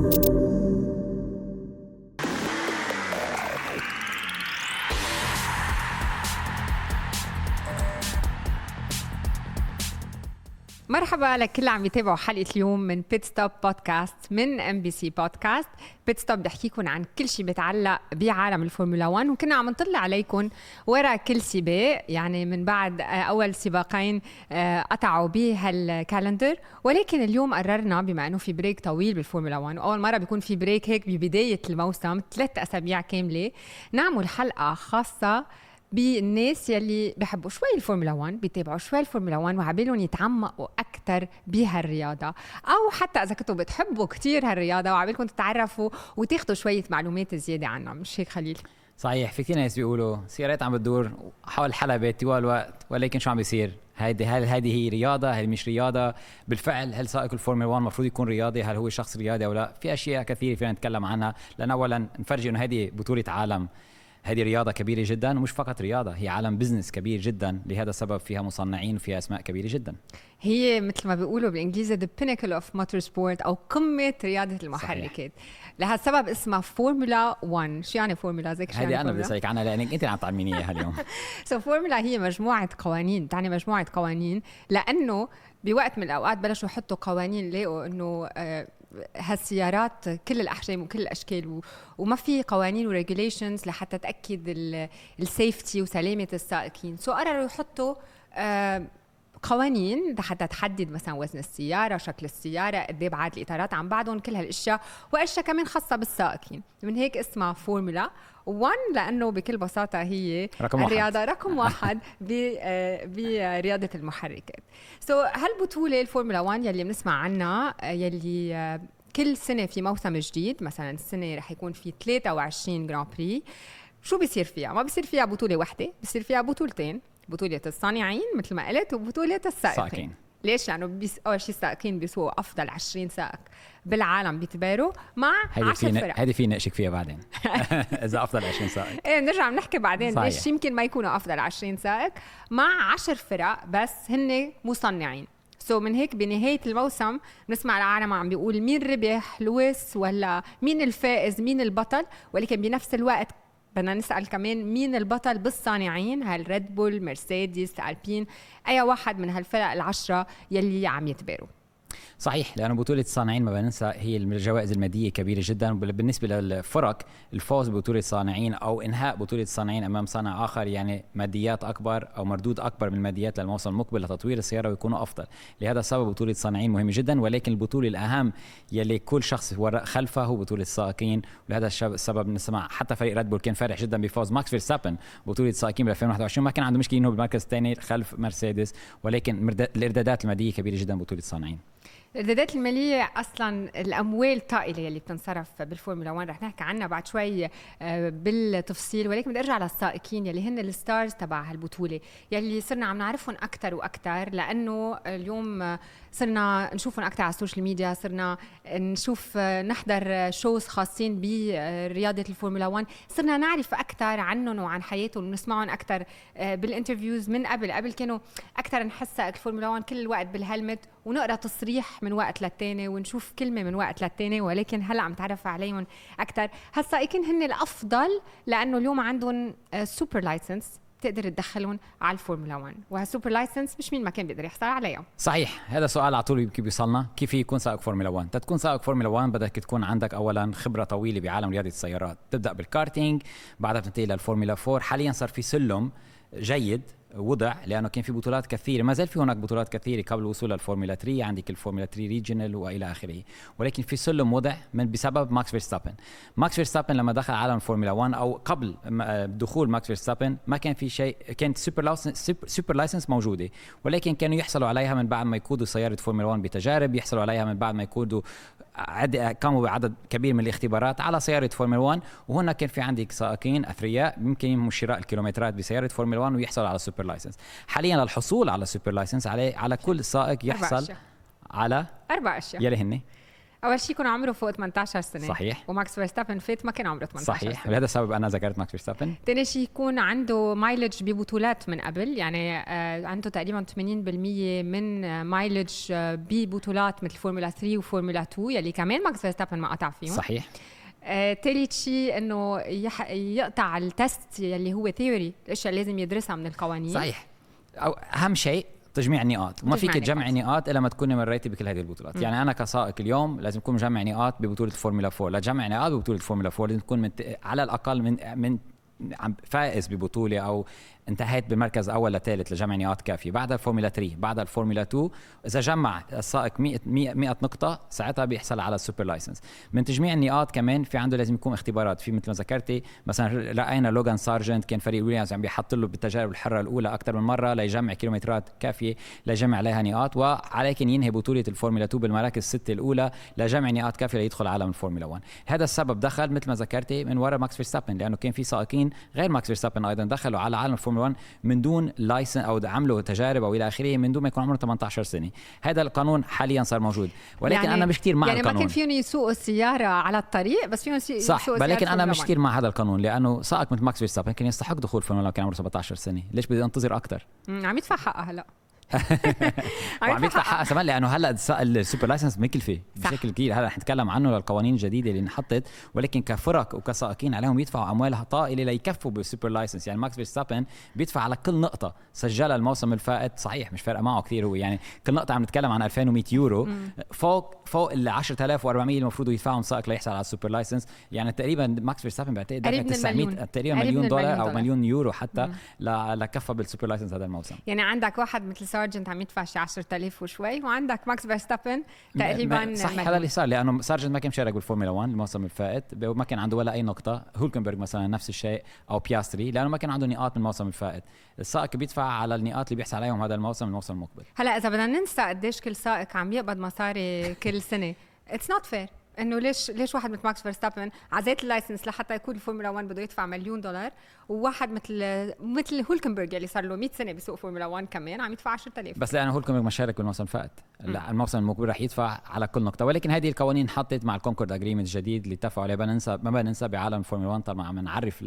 Thank you. مرحبا لكل اللي عم يتابعوا حلقة اليوم من بيت ستوب بودكاست من ام بي سي بودكاست بيت ستوب بحكيكم عن كل شيء بيتعلق بعالم الفورمولا 1 وكنا عم نطلع عليكم ورا كل سباق. يعني من بعد أول سباقين آه، قطعوا بهال calendar. ولكن اليوم قررنا بما إنه في break طويل بالفورمولا 1 وأول مرة بيكون في break هيك ببداية الموسم ثلاث أسابيع كاملة نعمل حلقة خاصة بالناس يلي بحبوا شوي الفورمولا 1 بيتابعوا شوي الفورمولا 1 وعبالهم يتعمقوا أكثر بهالرياضة أو حتى إذا كنتوا بتحبوا كثير هالرياضة وعبالكم تتعرفوا وتاخذوا شوية معلومات زيادة عنها مش هيك خليل صحيح في كثير ناس بيقولوا سيارات عم بتدور حول الحلبة طوال الوقت ولكن شو عم بيصير؟ هيدي هل هذه هي رياضة؟ هل مش رياضة؟ بالفعل هل سائق الفورمولا 1 المفروض يكون رياضي؟ هل هو شخص رياضي أو لا؟ في أشياء كثيرة فينا نتكلم عنها لأن اولا نفرجي إنه هذه بطولة عالم هذه رياضة كبيرة جدا ومش فقط رياضة هي عالم business كبير جدا لهذا السبب فيها مصنعين وفيها أسماء كبيرة جدا. هي مثل ما بيقولوا بالإنجليزي the pinnacle of motorsport أو قمة رياضة المحركات لهالسبب اسمها فورمولا 1 شو يعني فورمولا زيك هذه يعني أنا بدي أسألك عنها لأنك أنت عم تعلميني إياها اليوم. so فورمولا هي مجموعة قوانين تعني مجموعة قوانين لأنه بوقت من الأوقات بلشوا يحطوا قوانين لقوا إنه آه هالسيارات كل الأحجام وكل الأشكال. وما في قوانين و regulations لحتى تأكد ال safety وسلامة السائقين so قرروا يحطوا آه قوانين لحتى تحدد مثلا وزن السيارة شكل السيارة قد إيه بعاد الإطارات عن بعضهم كل هالأشياء وأشياء كمان خاصة بالسائقين من هيك اسمها فورمولا 1 لأنه بكل بساطة هي رقم الرياضة واحد. رقم واحد برياضة المحركات so, هالبطوله الفورمولا 1 يلي بنسمع عنها يلي كل سنة في موسم جديد مثلا السنة رح يكون في 23 Grand Prix شو بيصير فيها؟ ما بيصير فيها بطولة واحدة، بيصير فيها بطولتين، بطولة الصانعين مثل ما قلت وبطولة السائقين. ليش؟ لأنه بيس... أول شيء السائقين بيسووا أفضل 20 سائق بالعالم بيتباروا مع 10 فرق. هذه فيني ناقشك فيها بعدين. إذا أفضل 20 سائق. إيه بنرجع بنحكي بعدين صحيح. ليش يمكن ما يكونوا أفضل 20 سائق مع 10 فرق بس هن مصنعين. so من هيك بنهاية الموسم بنسمع العالم عم بيقول مين ربح لويس ولا مين الفائز مين البطل ولكن بنفس الوقت بدنا نسأل كمان مين البطل بالصانعين؟ هل ريد بول مرسيدس ألبين أي واحد من هالفرق العشرة يلي عم يتباروا. صحيح. لأنه بطولة الصانعين ما بننسى هي الجوائز المادية كبيرة جدا. بالنسبة للفرق الفوز ببطولة الصانعين أو إنهاء بطولة الصانعين أمام صانع آخر يعني ماديات أكبر أو مردود أكبر من الماديات للموسم المقبل لتطوير السيارة ويكونوا أفضل. لهذا السبب بطولة الصانعين مهمه جدا ولكن البطولة الأهم يلي كل شخص خلفه هو بطولة السائقين ولهذا السبب نسمع حتى فريق ريد بول كان فرح جدا بفوز ماكس فيرستابن بطولة السائقين ب 2021 ما كان عنده مشكلة إنه بالمركز الثاني خلف مرسيدس ولكن الإيرادات المادية كبيرة جدا بطولة الصانعين الإيرادات المالية أصلا الأموال الطائله يلي بتنصرف بالفورمولا 1 رح نحكي عنها بعد شوي آه، بالتفصيل. ولكن بدي أرجع للسائقين يلي هن ال stars تبع هالبطولة يلي صرنا عم نعرفهم أكثر وأكثر لأنه اليوم صرنا نشوفهم أكثر على ال social media صرنا نشوف آه، نحضر shows خاصين برياضة الفورمولا 1 صرنا نعرف أكثر عنهم وعن حياتهم ونسمعهم أكثر آه، بال interviews من قبل. قبل كانوا أكثر نحس الفورمولا 1 كل الوقت بال helmet ونقرأ تصريح من وقت للتاني ونشوف كلمة من وقت للتاني ولكن هلأ عم تعرف عليهم أكثر هالسائقين هن الأفضل لأنه اليوم عندهم super license بتقدر تدخلهم على الفورمولا 1 وهال super license مش مين ما كان بيقدر يحصل عليها صحيح هذا سؤال على طول بيوصلنا كيف يكون سائق فورمولا 1 تكون سائق فورمولا 1 بدك تكون عندك اولا خبرة طويلة بعالم رياضة السيارات. تبدأ بالكارتينج بعدها بتنتقل للفورمولا 4 حاليا صار في سلم جيد وضع لأنه كان في بطولات كثيرة ما زال في هناك بطولات كثيرة قبل الوصول للفورمولا 3 عندك الفورمولا 3 regional وإلى آخره. ولكن في سلم وضع من بسبب ماكس فيرستابن. ماكس فيرستابن لما دخل عالم الفورمولا 1 أو قبل دخول ماكس فيرستابن ما كان في شيء كانت super license super license موجودة. ولكن كانوا يحصلوا عليها من بعد ما يقودوا سيارة فورمولا 1 بتجارب يحصلوا عليها من بعد ما يقودوا عد... قاموا بعدد كبير من الاختبارات على سيارة فورمولا 1 وهنا كان في عندك سائقين أثرياء يمكن يمكن شراء الكيلومترات بسيارة فورمولا 1 ويحصلوا على super license. حاليا للحصول على super license على على كل سائق يحصل على أربع أشياء. يلي هن أول شيء يكون عمره فوق 18 سنة. صحيح. وماكس فيرستابن فات ما كان عمره 18 صحيح. سنة. ولهذا السبب أنا ذكرت ماكس فيرستابن. ثاني شيء يكون عنده mileage ببطولات من قبل يعني آه عنده تقريبا 80% من mileage آه ببطولات مثل فورمولا 3 وفورمولا 2 يلي كمان ماكس فيرستابن ما قطع فيهم. صحيح. ثالث شيء إنه يح... يقطع ال test يلي هو theory الاشياء اللي لازم يدرسها من القوانين. صحيح. أو أهم شيء تجميع نقاط وما فيك تجمع نقاط. نقاط إلا ما تكوني مريتي بكل هذه البطولات م. يعني أنا كسائق اليوم لازم اكون مجمع نقاط ببطولة فورمولا 4 لجمع نقاط ببطولة فورمولا 4 لازم تكون من على الأقل من من عم فائز ببطولة أو انتهيت بمركز أول لثالث لجمع نقاط كافية بعدها الفورمولا 3 بعدها الفورمولا 2 إذا جمع السائق 100 100 100 نقطة ساعتها بيحصل على ال super license. من تجميع النقاط كمان في عنده لازم يكون اختبارات. في مثل ما ذكرتي مثلا راينا لوغان سارجنت كان فريق ويليامز عم بيحط له بالتجارب الحرة الأولى أكثر من مرة ليجمع كيلومترات كافية ليجمع عليها نقاط. ولكن ينهي بطولة الفورمولا 2 بالمراكز الستة الأولى لجمع نقاط كافية ليدخل عالم الفورمولا 1 هذا السبب دخل مثل ما ذكرتي من وراء ماكس فيرستابن لأنه كان في سائقين غير ماكس فيرستابن أيضا دخلوا على عالم الفورمولا 1 من دون license أو عملوا تجارب أو إلى آخره من دون ما يكون عمرهم 18 سنة. هذا القانون حاليا صار موجود. ولكن يعني أنا مش كثير مع يعني القانون. ما كان فيهم يسوقوا السيارة على الطريق بس فيهم يسوقوا صح ولكن أنا فورمولا مش 1. كثير مع هذا القانون لأنه سائق مثل ماكس فيرستابن كان يستحق دخول فورمولا كان عمره 17 سنة. ليش بدي أنتظر أكثر عم يدفع حقها هلا وعم يدفع حقها كمان لأنه هلأ ال s- ال super license مكلفه. بشكل كبير. هلأ رح نتكلم عنه للقوانين الجديدة اللي انحطت ولكن كفرق وكسائقين عليهم يدفعوا اموال طائلة ليكفوا بال super license يعني ماكس فيرستابن بيدفع على كل نقطة سجلها الموسم الفائت. صحيح مش فارقة معه كثير هو. يعني كل نقطة عم نتكلم عن 2100 يورو. فوق فوق ال 10400 المفروض يدفعهم سائق ليحصل على ال super license يعني تقريبا ماكس فيرستابن بعتقد دفع من 900 للمليون. تقريبا مليون دولار أو. مليون يورو حتى لكفى بال super license هذا الموسم. يعني عندك واحد مثل سارجنت عم يدفع شي 10000 وشوي. وعندك ماكس فيرستابن تقريبا صح. هذا اللي صار لأنه سارجنت ما كان مشارك بالفورمولا 1 الموسم الفائت. ما كان عنده ولا أي نقطة. هولكنبرغ مثلا نفس الشيء أو بياستري لأنه ما كان عنده نقاط من الموسم الفائت. السائق بيدفع على النقاط اللي بيحصل عليهم هذا الموسم الموسم المقبل. هلا إذا بدنا ننسى قديش كل سائق عم يقبض مصاري كل سنة. it's not fair إنه ليش ليش واحد مثل ماكس فيرستابن على ذات ال license لحتى يكون الفورمولا 1 بده يدفع مليون دولار وواحد مثل مثل هولكنبرغ يلي صار له 100 سنة بيسوق فورمولا 1 كمان عم يدفع 10000 بس لأنه هولكنبرغ ما شارك بالموسم الفائت لا الموسم المقبل رح يدفع على كل نقطة. ولكن هذه القوانين انحطت مع ال Concorde Agreement الجديد اللي اتفقوا عليه. بننسى ما بننسى بعالم الفورمولا 1 طالما عم نعرف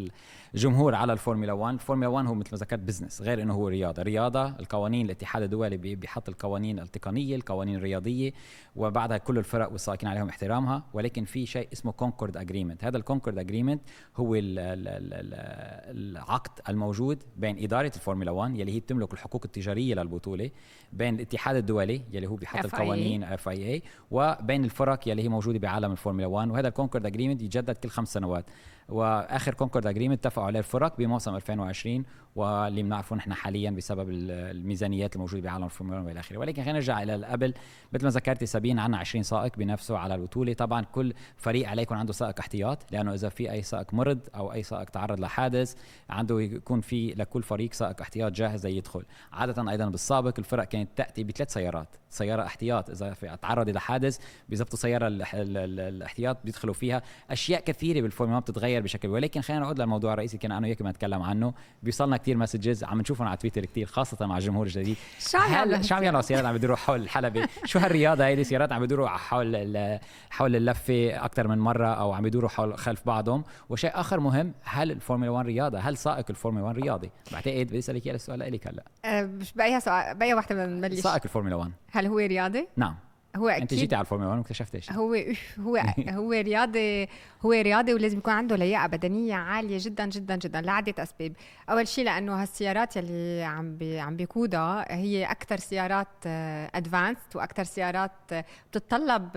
الجمهور على الفورمولا 1 الفورمولا 1 هو مثل ما ذكرت business غير إنه هو رياضة. رياضة القوانين الاتحاد الدولي بي- بيحط القوانين التقنية القوانين الرياضية وبعدها كل الفرق والسائقين عليهم احترامها. ولكن في شيء اسمه Concorde Agreement هذا ال Concorde Agreement هو ال ال ال ال العقد الموجود بين إدارة الفورمولا 1 يلي هي بتملك الحقوق التجارية للبطولة بين الاتحاد الدولي يلي هو بيحط. القوانين FIA وبين الفرق يلي هي موجودة بعالم الفورمولا 1 وهذا ال Concorde Agreement يتجدد كل خمس سنوات. وآخر Concorde Agreement اتفقوا عليه الفرق بموسم 2020 واللي بنعرفه نحن حاليا بسبب ال- الميزانيات الموجودة بعالم الفورمولا 1 وإلى آخره. ولكن خلينا نرجع إلى قبل مثل ما ذكرتي سابين عندنا 20 سائق بينافسوا على البطولة. طبعا كل فريق عليه يكون عنده سائق احتياط لأنه إذا في أي سائق مرض أو أي سائق تعرض لحادث عنده يكون في لكل فريق سائق احتياط جاهز ليدخل. عاده أيضا بالسابق الفرق كانت تأتي بثلاث سيارات. سيارة احتياط إذا تعرض إلى حادث بيزبطوا سيارة ال- ال- ال- الاحتياط بيدخلوا فيها. أشياء كثيرة بالفورمولا 1 بتتغير بشكل ولكن خلينا نعود للموضوع الرئيسي كان أنا وياك نتكلم عنه. بيوصلنا كثير messages عم نشوفهم على تويتر كثير خاصة مع الجمهور الجديد شو عم يعملوا؟ هل- شو عم يعملوا؟ سيارات عم بيدوروا حول الحلبة. شو هالرياضة هيدي؟ سيارات عم بيدوروا حول حول اللفة أكثر من مرة أو عم بيدوروا حول خلف بعضهم. وشيء آخر مهم هل الفورمولا 1 رياضة هل سائق الفورمولا 1 رياضي؟ بعتقد بدي أسألك إياه السؤال لك هلأ. أه، مش بأي سؤال بأي وحده بدنا نبلش سائق الفورمولا 1 هل هو رياضي؟ نعم. هو أنت أكيد جيتي على الفورمولا 1 واكتشفت إيش هو هو هو رياضي هو رياضي ولازم يكون عنده لياقة بدنية عالية جدا جدا جدا لعده أسباب. أول شيء لأنه هالسيارات يلي عم بي عم بيقودها هي أكثر سيارات advanced وأكثر سيارات آه، بتتطلب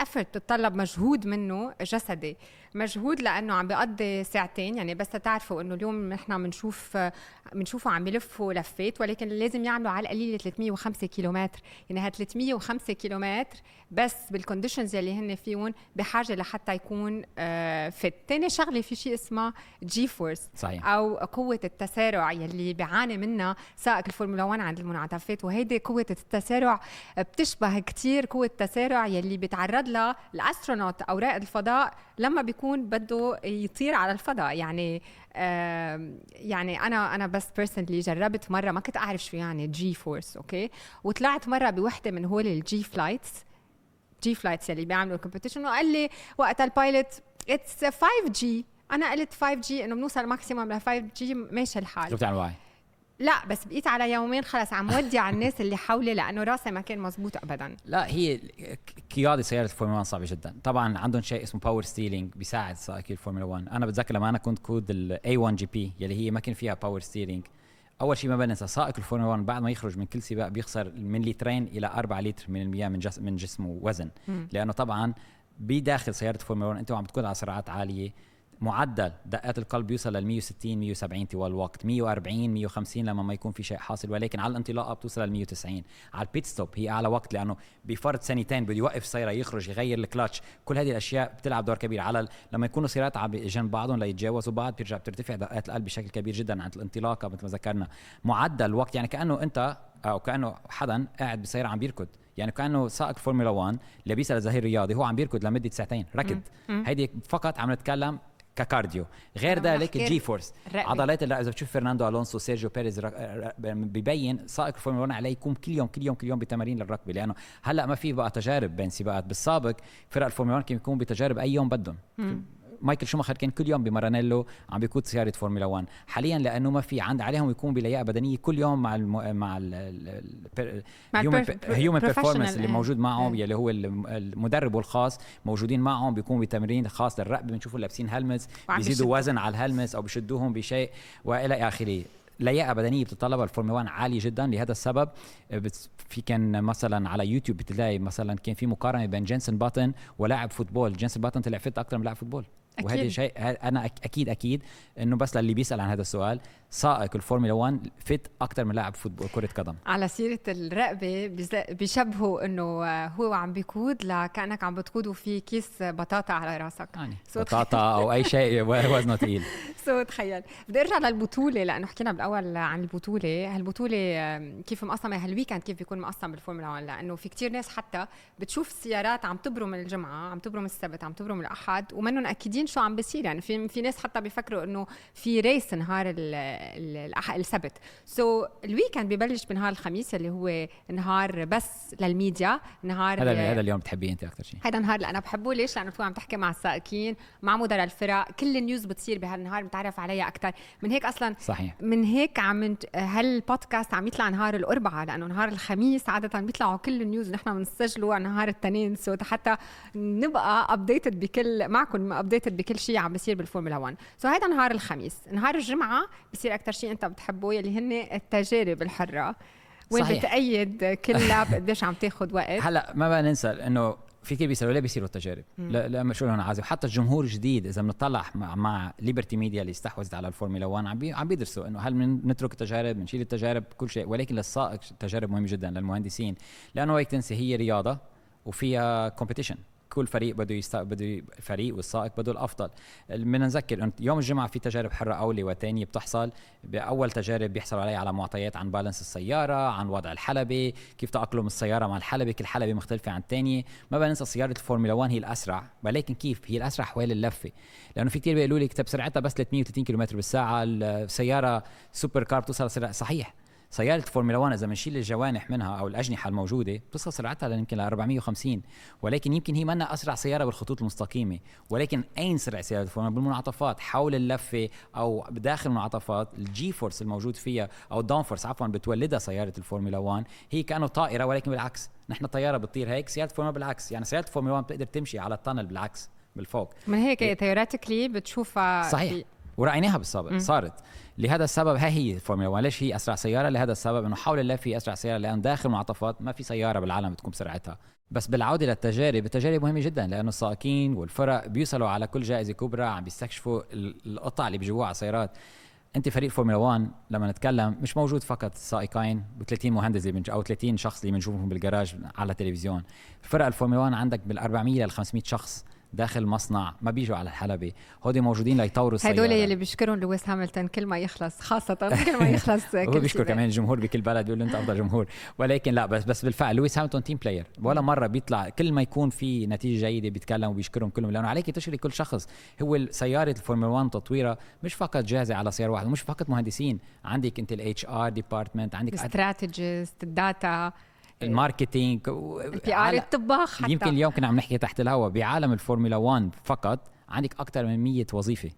effort بتتطلب مجهود منه جسدي. مجهود لأنه عم بيقضي ساعتين. يعني بس تعرفوا إنه اليوم نحن بنشوف بنشوفه عم بيلفوا لفات ولكن لازم يعملوا على القليله 305 كيلومتر. يعني هاد 305 كيلومتر بس بال conditions يلي هن فيهم بحاجة لحتى يكون آه fit تاني شغلة في شيء اسمه G-force صحيح. أو قوة التسارع يلي بيعاني منها سائق الفورمولا 1 عند المنعطفات. وهيدي قوة التسارع بتشبه كتير قوة التسارع يلي بيتعرض لها ال astronaut أو رائد الفضاء لما بيكون بده يطير على الفضاء. يعني يعني أنا أنا بس personally جربت مرة ما كنت أعرف شو يعني G-force okay؟ وطلعت مرة بوحدة من هول ال G flights G flights اللي بيعملوا ال competition وقال لي وقت ال pilot it's 5 G أنا قلت 5 G إنه بنوصل maximum ل 5 G ماشي الحال. شو بتعمل؟ لا بس بقيت على يومين خلص عم ودي على الناس اللي حولي لأنه راسي ما كان مزبوط ابدا. لا هي قياده سيارة الفورمولا 1 صعبة جدا. طبعا عندهم شيء اسمه power steering بيساعد سائقي الفورمولا 1 أنا بتذكر لما أنا كنت كود ال A1 GP يلي هي ما كان فيها power steering أول شيء ما بننسى سائق الفورمولا 1 بعد ما يخرج من كل سباق بيخسر من لترين إلى 4 لتر من المياه من جسم من جسمه وزن. لأنه طبعا بداخل سيارة الفورمولا 1 أنت عم بتكون على سرعات عالية. معدل دقات القلب بيوصل لل 160 170 طوال الوقت. 140 150 لما ما يكون في شيء حاصل ولكن على الانطلاقة بتوصل لل 190 على ال pit stop هي أعلى وقت لأنه بفرض ثانيتين بده يوقف السياره يخرج يغير الكلاتش. كل هذه الأشياء بتلعب دور كبير على ال... لما يكونوا سيارات جنب بعضهم ليتجاوزوا بعض بيرجع بترتفع دقات القلب بشكل كبير جدا عند الانطلاقة مثل ما ذكرنا. معدل الوقت يعني كأنه أنت أو كأنه حدا قاعد بسيارة عم بيركض. يعني كأنه سائق فورمولا 1 اللي بيسال ظهير رياضي هو عم بيركض لمدة ساعتين ركض. هيدي فقط عم نتكلم ك cardio. غير ذلك ال G-force عضلات اللي إذا بتشوف فرناندو ألونسو سيرجيو بيريز ببين سائق الفورمولا 1 عليه يكون كل يوم كل يوم كل يوم بتمارين للرقبة. لأنه هلأ ما في بقى تجارب بين سباقات بالسابق فرق الفورمولا 1 كان يكون بتجارب أي يوم بدهم. مايكل شوماخر كان كل يوم بمارانيلو عم بيقود سيارة فورمولا 1 حاليا لأنه ما في عند عليهم يكون بلياقة بدنية كل يوم مع الم... مع ال human performance اللي موجود معهم يلي هو المدرب الخاص. موجودين معهم بيكونوا بتمرين خاص للرقبه بنشوفوا لابسين helmets بيزيدوا وزن على ال helmets أو بشدوهم بشيء وإلى آخره. لياقة بدنية بتطلبها الفورمولا 1 عالية جدا لهذا السبب. في كان مثلا على يوتيوب بتلاقي مثلا كان في مقارنة بين جينسون باتن ولاعب football. جينسون باتن طلع fit أكثر من لاعب football. وهذا شيء أنا أكيد أكيد إنه بس للي بيسأل عن هذا السؤال سائق الفورمولا 1 fit أكثر من لاعب football كرة قدم. على سيرة الرقبة بيشبهوا إنه هو عم بيقود لكأنك عم بتقود وفي كيس بطاطا على راسك. يعني بطاطا أو أي شيء وزنه ثقيل so تخيل. بدي أرجع للبطولة لأنه حكينا بالأول عن البطولة. هالبطولة كيف مقسمة؟ هال weekend كيف بيكون مقسم بالفورمولا 1 لأنه في كتير ناس حتى بتشوف السيارات عم تبرم الجمعة عم تبرم السبت عم تبرم الأحد ومنهم أكيدين شو عم بيصير يعني في في ناس حتى بيفكروا إنه في race نهار السبت. so so, ال weekend ببلش بنهار الخميس اللي هو نهار بس للميديا نهار هذا هذا اليوم بتحبيه أنت أكثر شيء؟ هذا النهار اللي أنا بحبه. ليش؟ لأنه بتكون عم تحكي مع السائقين مع مدراء الفرق. كل ال news بتصير بهالنهار بتعرف عليها أكثر من هيك أصلا صحيح. من هيك عم هالبودكاست عم يطلع نهار الأربعاء لأنه نهار الخميس عادة بيطلعوا كل ال news. نحن بنسجله على نهار الاثنين so حتى نبقى updated بكل معكم updated بكل شيء عم بيصير بالفورمولا 1 so هيدا نهار الخميس. نهار الجمعة بصير أكثر شيء أنت بتحبه يلي هن التجارب الحرة وين صحيح. بتأيد كل lap قديش عم تاخذ وقت. هلأ ما بقى ننسى إنه في كثير بيسالوا ليه بيصيروا التجارب؟ لا لا مش لهم عازم حتى الجمهور الجديد إذا بنطلع مع, مع ليبرتي ميديا اللي استحوذت على الفورمولا 1 عم عم بيدرسوا إنه هل نترك التجارب بنشيل التجارب كل شيء. ولكن للسائق التجارب مهمة جدا للمهندسين لأنه هيك تنسي هي رياضة وفيها competition كل فريق بده يست... بده فريق والسائق بده الأفضل. بدنا نذكر يوم الجمعة في تجارب حرة اولي وثانيه بتحصل. بأول تجارب بيحصلوا عليها على معطيات عن balance السيارة عن وضع الحلبة كيف تأقلم السيارة مع الحلبة كل حلبة مختلفة عن الثانية ما بننسى سيارة الفورمولا 1 هي الأسرع ولكن كيف؟ هي الأسرع حوالي اللفة. لأنه في كثير بيقولوا لي كتب سرعتها بس 330 كم بالساعة. السياره super car بتوصل صحيح. سياره فورمولا 1 إذا بنشيل الجوانح منها أو الأجنحة الموجودة بتصل سرعتها يمكن ل 450 ولكن يمكن هي منا أسرع سيارة بالخطوط المستقيمة ولكن أين سرعه سياره الفورمولا بالمنعطفات حول اللفة أو بداخل المنعطفات ال G-force الموجود فيها أو ال downforce عفوا بتولدها سياره الفورمولا 1 هي كأنه طائرة ولكن بالعكس نحن طياره بتطير هيك سياره الفورمولا بالعكس. يعني سياره الفورمولا 1 بتقدر تمشي على ال tunnel بالعكس بالفوق. من هيك theoretically بتشوفها صحيح. ورأيناها بالسابق صارت. لهذا السبب هاي هي الفورمولا 1 ليش هي أسرع سيارة. لهذا السبب إنه حول اللفة أسرع سيارة لأن داخل منعطفات ما في سيارة بالعالم بتكون بسرعتها. بس بالعودة للتجارب التجارب مهمة جدا لأنه السائقين والفرق بيوصلوا على كل جائزة كبرى عم بيستكشفوا القطع اللي بيجيبوها على السيارات. أنت فريق فورمولا 1 لما نتكلم مش موجود فقط سائقين و30 مهندس اللي أو 30 شخص اللي بنشوفهم بالجراج على التلفزيون. فرق الفورمولا 1 عندك بال 400 ل 500 شخص. داخل مصنع ما بيجوا على الحلبة. هودي موجودين ليطوروا السيارة. هدول يلي بيشكرهم لويس هاملتون كل ما يخلص خاصة كل ما يخلص كل هو بيشكر كمان الجمهور بكل بلد بيقول أنت أفضل جمهور. ولكن لا بس بس بالفعل لويس هاملتون team player ولا مرة بيطلع كل ما يكون في نتيجة جيدة بيتكلم وبيشكرهم كلهم. لأنه عليك تشري كل شخص. هو سيارة الفورمولا 1 تطويرها مش فقط جاهزة على سيارة واحدة مش فقط مهندسين. عندك انت ال HR department عندك strategist ال data ال marketing ال PR الطباخ حتى. يمكن اليوم كنا عم نحكي تحت الهواء بعالم الفورمولا 1 فقط عندك أكثر من 100 وظيفة.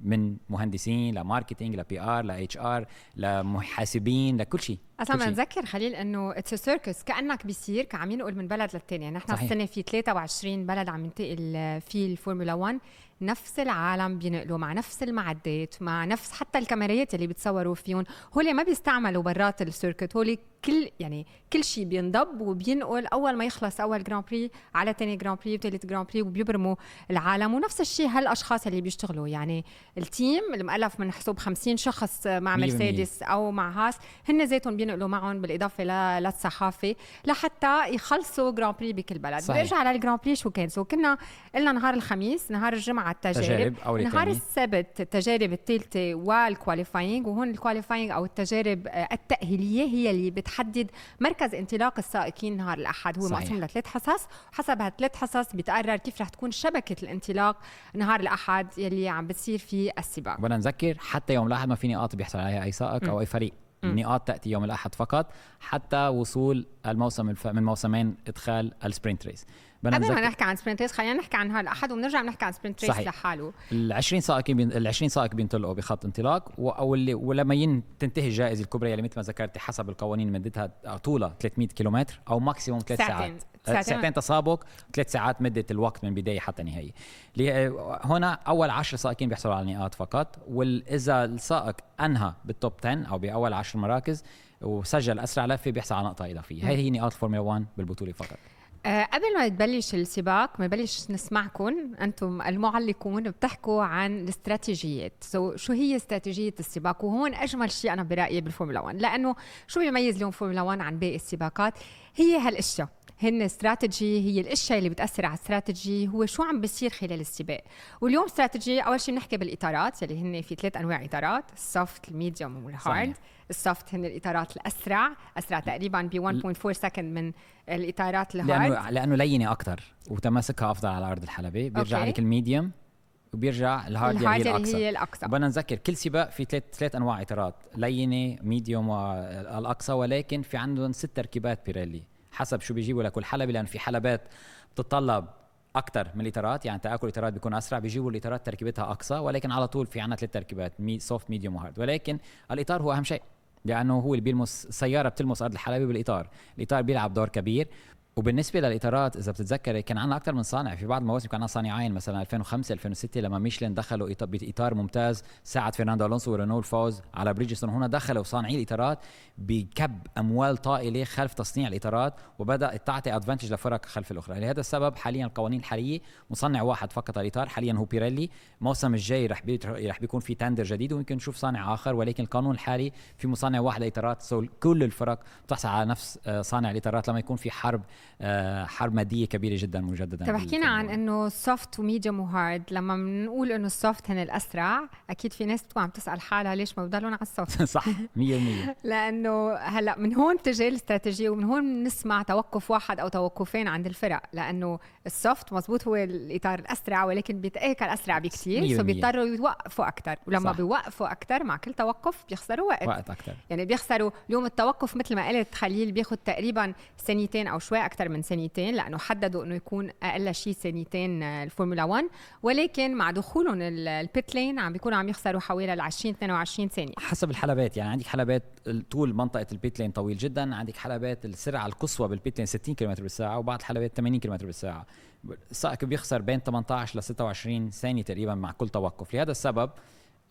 من مهندسين ل marketing ل PR ل HR لمحاسبين لكل شيء أصلا ما نذكر خليل إنه it's circus كأنك بيصير عم ينقل من بلد للتاني. نحن السنة في 23 بلد عم ينتقل فيه الفورمولا 1 نفس العالم بينقلوا مع نفس المعدات مع نفس حتى الكاميرات اللي بتصوروا فيهم. هول ما بيستعملوا برات ال circuit هول كل يعني كل شيء بينضب وبينقل أول ما يخلص أول Grand Prix على ثاني Grand Prix وثالث Grand Prix وبيبرموا العالم. ونفس الشيء هالأشخاص اللي بيشتغلوا. يعني ال team المؤلف من حسب 50 شخص مع مرسيدس أو مع هاس هن ذاتهم بينقلوا معهم بالإضافة للصحافة لحتى يخلصوا Grand Prix بكل بلد. صحيح. برجع على ال Grand Prix شو كان؟ so كنا قلنا نهار الخميس نهار الجمعة التجارب. تجارب أول نهار السبت التجارب الثالثه وال qualifying وهون ال qualifying أو التجارب التأهيلية هي اللي بتحدد مركز انطلاق السائقين نهار الأحد. هو. مقسوم لثلاث حصص. وحسب هالثلاث حصص بيتقرر كيف رح تكون شبكة الانطلاق نهار الأحد يلي عم بتصير في السباق. بدنا نذكر حتى يوم الأحد ما في نقاط بيحصل عليها أي سائق أو أي فريق. النقاط تأتي يوم الأحد فقط حتى وصول الموسم الف... من موسمين إدخال ال sprint race قبل ما نحكي عن sprint race خلينا نحكي عن الأحد وبنرجع بنحكي عن sprint race لحاله. ال 20 سائق بين ال 20 سائق بينطلقوا بخط انطلاق واللي ولما ين... تنتهي الجائزة الكبرى اللي مثل ما ذكرتي حسب القوانين مدتها طولها 300 كيلومتر أو maximum ثلاث ساعات. ساعتين, ساعتين تسابق ثلاث ساعات مدة الوقت من بداية حتى نهاية. هنا أول 10 سائقين بيحصلوا على النقاط فقط واذا السائق أنهى بال top 10 أو بأول 10 مراكز وسجل أسرع لفة بيحصل على نقطة إضافية. هي هي نقاط الفورمولا 1 بالبطولة فقط. أه قبل ما تبلش السباق ما نبلش نسمعكم أنتم المعلقون بتحكوا عن الاستراتيجيات. so, شو هي استراتيجية السباق؟ وهون أجمل شيء أنا برأيي بالفورمولا 1 لأنه شو بيميز اليوم فورمولا 1 عن باقي السباقات؟ هي هالاشياء هن استراتيجي هي الأشياء اللي بتأثر على استراتيجي هو شو عم بيصير خلال السباق. واليوم استراتيجي أول شيء بنحكي بالإطارات يلي هن في ثلاث أنواع إطارات السوفت الميديوم والهارد السوفت هن الإطارات الأسرع أسرع تقريبا ب 1.4 second من الإطارات ال hard لأنه لأنه لينة أكثر وتماسكها أفضل على أرض الحلبة. بيرجع لك ال medium وبيرجع ال hard, ال hard هي الأقسى, هي الأقسى. بدنا نذكر كل سباق في ثلاث ثلاث أنواع إطارات لينة medium والأقسى ولكن في عندهم ست تركيبات بيريلي حسب شو بيجيبوا لكل حلبة لأن في حلبات بتتطلب أكثر من الاطارات يعني تأكل الاطارات بيكون أسرع. بيجيبوا الاطارات تركيبتها أقسى ولكن على طول في عندنا ثلاث تركيبات مي soft medium و hard ولكن الإطار هو أهم شيء لأنه هو اللي بيلمس سيارة بتلمس أرض الحلبة بالإطار. الإطار بيلعب دور كبير. وبالنسبة للإطارات إذا بتتذكري كان عندنا أكثر من صانع في بعض المواسم كان عندنا صانعين مثلا 2005 2006 لما ميشلين دخلوا بإطار ممتاز ساعد فرناندو ألونسو ورينو الفوز على بريدجستون. هنا دخلوا صانعي الإطارات بكبّ أموال طائلة خلف تصنيع الإطارات وبدات تعطي advantage لفرق خلف الأخرى. لهذا السبب حاليا القوانين الحالية مصنع واحد فقط الإطار حاليا هو بيريلي. الموسم الجاي رح رح بيكون في tender جديد ويمكن نشوف صانع آخر ولكن القانون الحالي في مصنع واحد لإطارات so كل الفرق بتحصل على نفس آه، صانع الإطارات لما يكون في حرب آه، حرب ماديه كبيرة جدا مجددا طب حكينا عن إنه soft و medium و hard لما بنقول إنه ال soft هن الأسرع أكيد في ناس بتكون عم تسأل حالها ليش ما بضلون على ال soft صح 100% لأنه هلأ من هون بتجي الاستراتيجية ومن هون بنسمع توقف واحد أو توقفين عند الفرق. لأنه ال soft مزبوط هو الإطار الأسرع ولكن بيتأكل أسرع بكثير so بيضطروا يوقفوا أكثر ولما صح. بيوقفوا أكثر مع كل توقف بيخسروا وقت. وقت أكثر يعني بيخسروا. اليوم التوقف مثل ما قلت خليل بياخذ تقريبا ثانيتين أو شوي أكثر من ثانيتين لأنه حددوا إنه يكون أقل شيء ثانيتين آه، الفورمولا 1 ولكن مع دخولهم ال pit lane عم بيكونوا عم يخسروا حوالي ال 20 22 ثانية. حسب الحلبات يعني عندك حلبات طول منطقة البيت لين طويل جدا عندك حلبات السرعة القصوى بالبيت لين 60 كم بالساعة وبعض الحلبات 80 كم بالساعة. السائق بيخسر بين 18 ل 26 ثانية تقريبا مع كل توقف. لهذا السبب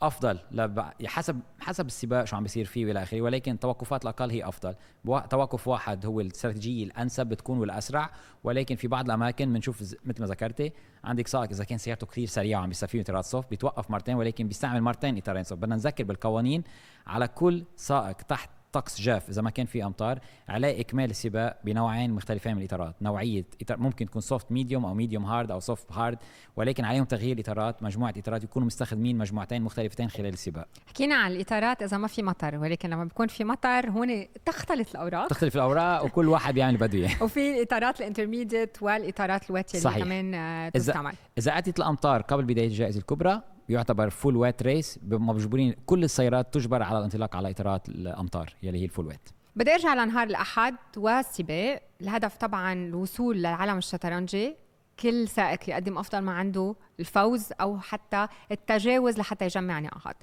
أفضل. لب... حسب حسب السباق شو عم بيصير فيه والى آخره. ولكن توقفات الأقل هي أفضل. بو... توقف واحد هو الاستراتيجية الأنسب بتكون والأسرع. ولكن في بعض الأماكن بنشوف ز... مثل ما ذكرتي عندك سائق إذا كان سيارته كثير سريعة وعم بيستفيد من إطارات بيتوقف مرتين ولكن بيستعمل مرتين إطارين بدنا نذكر بالقوانين على كل سائق تحت طقس جاف إذا ما كان في أمطار عليه إكمال السباق بنوعين مختلفين من الإطارات. نوعية إطار ممكن تكون soft medium أو medium hard أو soft hard ولكن عليهم تغيير اطارات مجموعة إطارات يكونوا مستخدمين مجموعتين مختلفتين خلال السباق. حكينا عن الإطارات إذا ما في مطر ولكن لما بيكون في مطر هون تختلف الأوراق. تختلف الأوراق وكل واحد بيعمل بده إياه. وفي الإطارات ال intermediate والإطارات ال wet يلي اللي كمان آه، تستعمل. إذا أتت الأمطار قبل بداية الجائزة الكبرى يعتبر فول وات ريس مجبورين كل السيارات تجبر على الانطلاق على إطارات الأمطار يلي هي الفول وات بدي أرجع لنهار الأحد والسباق الهدف طبعا الوصول للعالم الشطرنجي كل سائق يقدم أفضل ما عنده الفوز أو حتى التجاوز لحتى يجمع نقاط.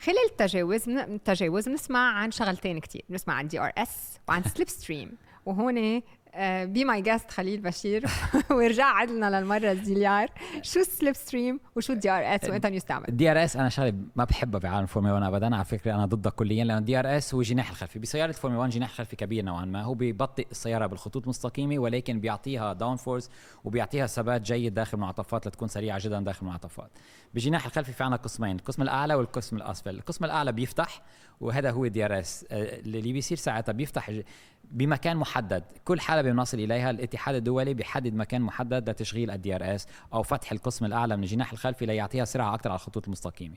خلال التجاوز التجاوز بنسمع عن شغلتين كتير. بنسمع عن دي ار اس وعن سليب ستريم وهون بي ماي جاست خليل بشير. ورجع عدلنا للمرة الزيليار شو ال slipstream وشو ال DRS وامتى يستعمل ال DRS أنا شغله ما بحبها بعالم الفورمولا 1 ابدا. على فكرة أنا ضدها كليا لأن ال DRS هو جناح الخلفي. بسيارة الفورمولا 1 جناح خلفي كبير نوعا ما. هو بيبطئ السيارة بالخطوط المستقيمة ولكن بيعطيها downforce وبيعطيها ثبات جيد داخل المنعطفات لتكون سريعة جدا داخل المنعطفات بجناح الخلفي في عندنا قسمين القسم الأعلى والقسم الأسفل. القسم الأعلى بيفتح وهذا هو DRS. اللي بيصير ساعتها بيفتح بمكان محدد. كل حالة بنصل إليها الاتحاد الدولي بيحدد مكان محدد لتشغيل ال DRS أو فتح القسم الأعلى من الجناح الخلفي ليعطيها سرعة أكثر على الخطوط المستقيمة.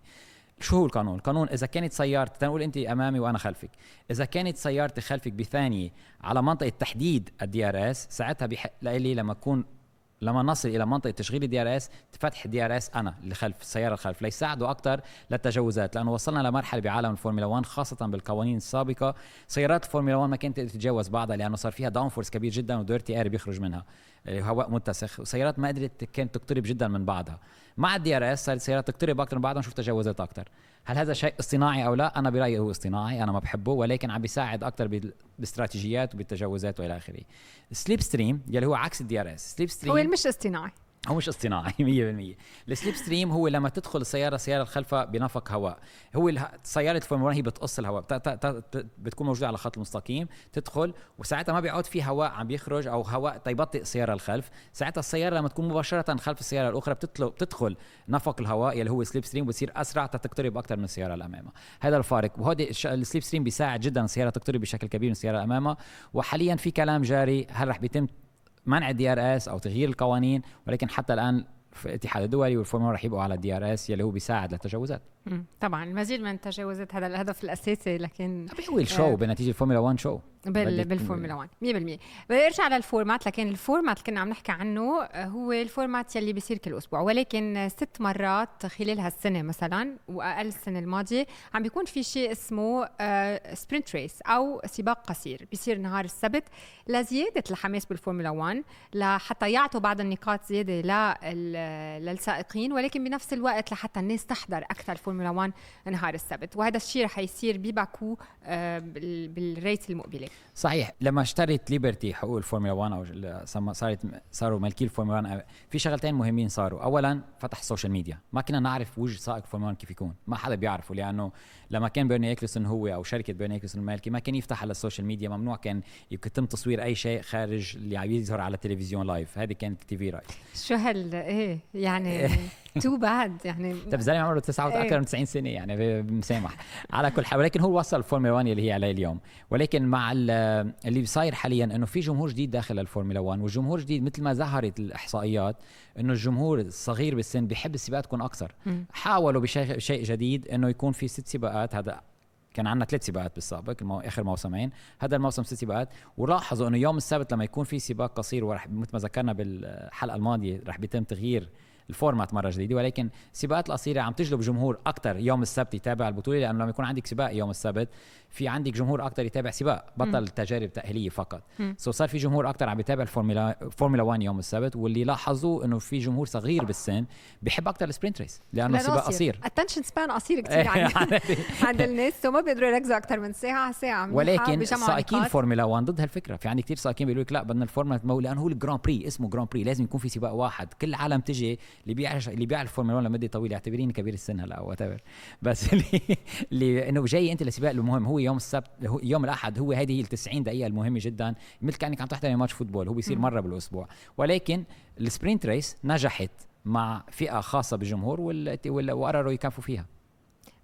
شو هو القانون؟ القانون إذا كانت سيارتي تنقول أنت أمامي وأنا خلفك، إذا كانت سيارتي خلفك بثانية على منطقة تحديد ال DRS ساعتها بحق لي لما أكون لما نصل إلى منطقة تشغيل ال DRS فتح ال DRS أنا اللي خلف السياره الخلف ليساعدوا أكثر للتجاوزات لأنه وصلنا لمرحلة بعالم الفورمولا 1 خاصة بالقوانين السابقة. سيارات الفورمولا 1 ما كانت تتجاوز بعضها لأنه صار فيها downforce كبير جدا و dirty air بيخرج منها هواء متسخ وسيارات ما قدرت كانت تقترب جدا من بعضها. مع ال DRS صارت السيارات تقترب أكثر من بعضها نشوف تجاوزات أكثر. هل هذا شيء اصطناعي أو لا؟ أنا برأيي هو اصطناعي أنا ما بحبه ولكن عم بيساعد أكثر بالاستراتيجيات وبالتجاوزات وإلى آخره. slipstream يلي هو عكس ال DRS slipstream هو مش اصطناعي. هو مش اصطناعي 100% ال slipstream هو لما تدخل السياره السياره الخلفها بنفق هواء. هو سيارة الفورمولا هي بتقص الهواء بتكون موجودة على الخط المستقيم تدخل وساعتها ما بيعود في هواء عم بيخرج أو هواء تيبطئ السياره الخلف. ساعتها السيارة لما تكون مباشرة خلف السيارة الأخرى بتدخل نفق الهواء اللي هو slipstream بتصير أسرع تقترب أكثر من السيارة اللي أمامها. هذا الفارق. وهذا ال slipstream بيساعد جدا السيارة تقترب بشكل كبير من السيارة اللي أمامها. وحاليا في كلام جاري هل رح بيتم منع ال DRS أو تغيير القوانين ولكن حتى الآن الاتحاد الدولي والفورمولا رح يبقوا على ال DRS يلي هو بيساعد للتجاوزات. طبعا المزيد من التجاوزات هذا الهدف الأساسي لكن هو ال show آه بنتيجة الفورمولا 1 show؟ بال بالفورمولا 1 100% بدي ارجع لل format لكن ال format اللي كنا عم نحكي عنه آه، هو ال format يلي بيصير كل أسبوع ولكن ست مرات خلال هالسنة مثلا وأقل السنة الماضية عم بيكون في شيء اسمه sprint race أو سباق قصير. بيصير نهار السبت لزيادة الحماس بالفورمولا 1 لحتى يعطوا بعض النقاط زيادة للسائقين ولكن بنفس الوقت لحتى الناس تحضر أكثر فورمولا 1 نهار السبت. وهذا الشيء رح يصير بباكو آه، بال race المقبلة. صحيح. لما اشترت ليبرتي حقوق الفورمولا 1 أو صارت صاروا مالكي الفورمولا 1 في شغلتين مهمين صاروا. اولا فتح ال social media. ما كنا نعرف وجه سائق فورمولا 1 كيف يكون. ما حدا بيعرفه لأنه لما كان بيرني إيكلسون هو أو شركة بيرني إيكلسون المالكي ما كان يفتح على ال social media. ممنوع كان يتم تصوير أي شيء خارج اللي عم يظهر على التلفزيون live هذه كانت TV right شو هال إيه يعني too bad يعني طيب زلمة عمره 9 أكثر من 90 سنة يعني مسامح. على كل حال ولكن هو وصل الفورمولا 1 اللي هي عليه اليوم. ولكن مع اللي صاير حاليا إنه في جمهور جديد داخل الفورمولا 1 والجمهور الجديد مثل ما ظهرت الإحصائيات إنه الجمهور الصغير بالسن بيحب السباقات تكون أكثر. حاولوا بشيء جديد إنه يكون في ست سباقات. هذا كان عندنا ثلاث سباقات بالسابق المو... آخر موسمين. هذا الموسم ست سباقات. ولاحظوا إنه يوم السبت لما يكون في سباق قصير ورح مثل ما ذكرنا بالحلقة الماضية رح بيتم تغيير ال format مرة جديدة ولكن السباقات القصيره عم تجلب جمهور أكثر يوم السبت يتابع البطولة لأنه لما يكون عندك سباق يوم السبت في عندك جمهور أكثر يتابع سباق بدل تجارب تأهيلية فقط. so صار في جمهور أكثر عم يتابع الفورمولا فورمولا 1 يوم السبت واللي لاحظوا إنه في جمهور صغير بالسن بحب أكثر ال sprint race لأنه سباق قصير. ال attention span قصير كثير عند, عند الناس. so ما بيقدروا يركزوا أكثر من ساعة ساعة ولكن سائقين فورمولا 1 ضد هالفكرة. في عندي كثير سائقين بيقولوا لك لا بدنا الفورمولا لأنه هو ال Grand Prix اسمه Grand Prix لازم يكون في سباق واحد. كل العالم تجي اللي بيعرف اللي بيعرف الفورمولا 1 لمدة طويلة اعتبريني كبير السن هلا what بس اللي, اللي إنه جاي أنت لسباق المهم هو يوم السبت هو يوم الأحد هو هذه ال 90 دقيقة المهمة جدا. مثل كأنك عم تحضري match football هو بيصير مرة بالأسبوع. ولكن ال sprint race نجحت مع فئة خاصة بالجمهور وقرروا يكافوا فيها.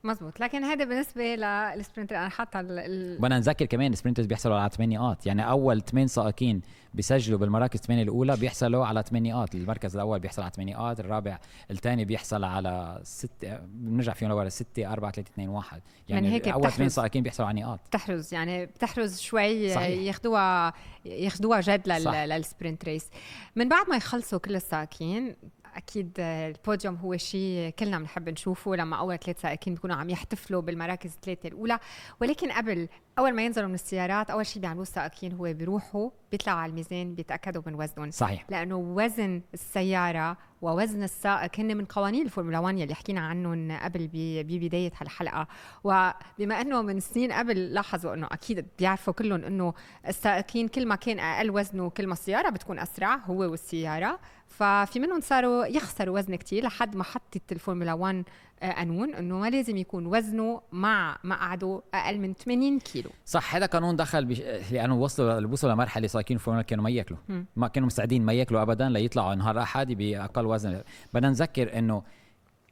مزبوط لكن هذا بالنسبة لل sprinter. أنا حاطة بدنا نذكر كمان ال sprinters بيحصلوا على 8 نقاط يعني أول 8 سائقين بيسجلوا بالمراكز 8 الأولى بيحصلوا على 8 نقاط المركز الأول بيحصل على 8 نقاط الرابع الثاني بيحصل على 6 بنرجع فيهم لورا 6 4 3 2 1 يعني, هيك أول 8 سائقين بيحصلوا على نقاط بتحرز. يعني بتحرز شوي صحيح. ياخذوها ياخذوها جد لل sprint race من بعد ما يخلصوا كل السائقين أكيد البوديوم هو شيء كلنا بنحب نشوفه. لما أول ثلاث سائقين بيكونوا عم يحتفلوا بالمراكز الثلاثة الأولى. ولكن قبل أول ما ينزلوا من السيارات أول شيء بيعملوه السائقين هو بيروحوا بيطلعوا على الميزان بيتأكدوا من وزنهم. صحيح. لأنه وزن السيارة ووزن السائق هن من قوانين الفورمولا 1 يلي حكينا عنهم قبل ببداية هالحلقة. وبما إنه من سنين قبل لاحظوا إنه أكيد بيعرفوا كلهم إنه السائقين كل ما كان أقل وزنه كل ما السيارة بتكون أسرع هو والسيارة. ففي منهم صاروا يخسروا وزن كتير لحد ما حطت الفورمولا 1 آه، قانون إنه ما لازم يكون وزنه مع مقعده أقل من 80 كيلو. صح هذا قانون دخل بش... لأنه وصلوا وصلوا لمرحلة سايقين الفورمولا كانوا ما ياكلوا. ما كانوا مستعدين ما ياكلوا ابدا ليطلعوا نهار احد بأقل وزن. بدنا نذكر إنه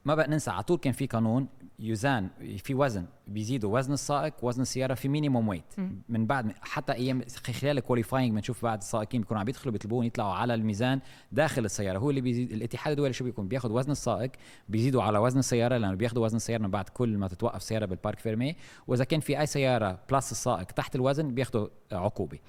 ما بقى ننسى على طول كان في قانون يزان في وزن بيزيدوا. وزن السائق وزن السيارة في minimum weight من بعد حتى أيام خلال ال qualifying بنشوف بعد السائقين بيكونوا عم يدخلوا بيطلبون يطلعوا على الميزان داخل السيارة. هو اللي بيزيد الاتحاد الدولي شو بيكون؟ بياخذ وزن السائق بيزيدوا على وزن السيارة لأنه بياخذوا وزن السيارة من بعد كل ما تتوقف سيارة بال parc fermé وإذا كان في أي سيارة plus السائق تحت الوزن بياخذوا عقوبة.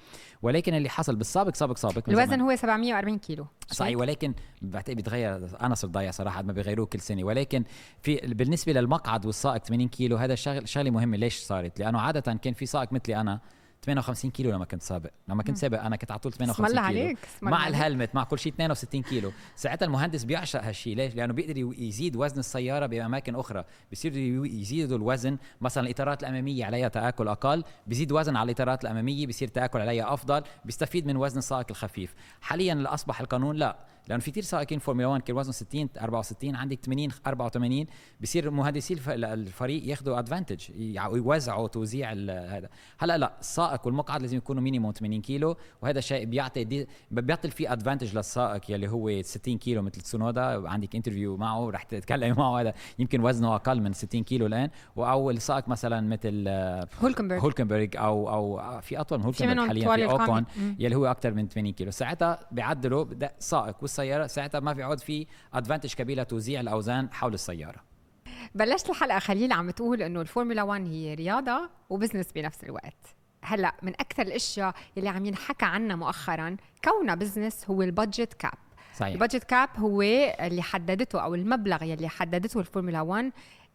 ولكن اللي حصل بالسابق سابق سابق الوزن هو 740 كيلو. صحيح؟ ولكن بعتقد بيتغير أنا صرت ضايع صراحة ما بيغيروه كل سنة. ولكن في بالنسبة للمقعد والسائق 80 كيلو هذا شغلة مهمة. ليش صارت؟ لأنه عادة كان في سائق مثلي أنا 58 كيلو لما كنت سابق. لما كنت سابق أنا كنت على طول 58 كيلو. عليك. مع الهلمت مع كل شيء 62 كيلو. ساعتها المهندس بيعشق هالشيء. ليش؟ لأنه بيقدر يزيد وزن السيارة بأماكن أخرى. بصير يزيدوا الوزن. مثلا الإطارات الأمامية عليها تآكل أقل. بيزيد وزن على الإطارات الأمامية بصير تآكل عليها أفضل. بيستفيد من وزن السائق الخفيف. حاليا أصبح القانون لا. لأنه في كثير سائقين فورمولا 1 كان وزنه 60 64 عندك 80 84 بصير مهندسي الفريق ياخذوا advantage يوزعوا توزيع هذا. هلا لا السائق والمقعد لازم يكونوا minimum 80 كيلو وهذا الشيء بيعطي بيعطي في advantage للسائق يلي هو 60 كيلو مثل تسونودا عندك interview معه رح تتكلم معه هذا يمكن وزنه أقل من 60 كيلو الآن. أو السائق مثلا مثل هولكنبرغ. هولكنبرغ أو أو في أطول من هولكنبرغ حاليا في اوكون يلي هو أكثر من 80 كيلو. ساعتها بيعدلوا سائق السيارة ساعتها ما في عود في advantage كبيرة توزيع الأوزان حول السيارة. بلشت الحلقة خليل عم تقول إنه الفورمولا 1 هي رياضة و business بنفس الوقت. هلأ من أكثر الأشياء اللي عم ينحكى عنها مؤخرا كونها business هو ال budget cap صحيح. ال budget cap هو اللي حددته أو المبلغ يلي حددته الفورمولا 1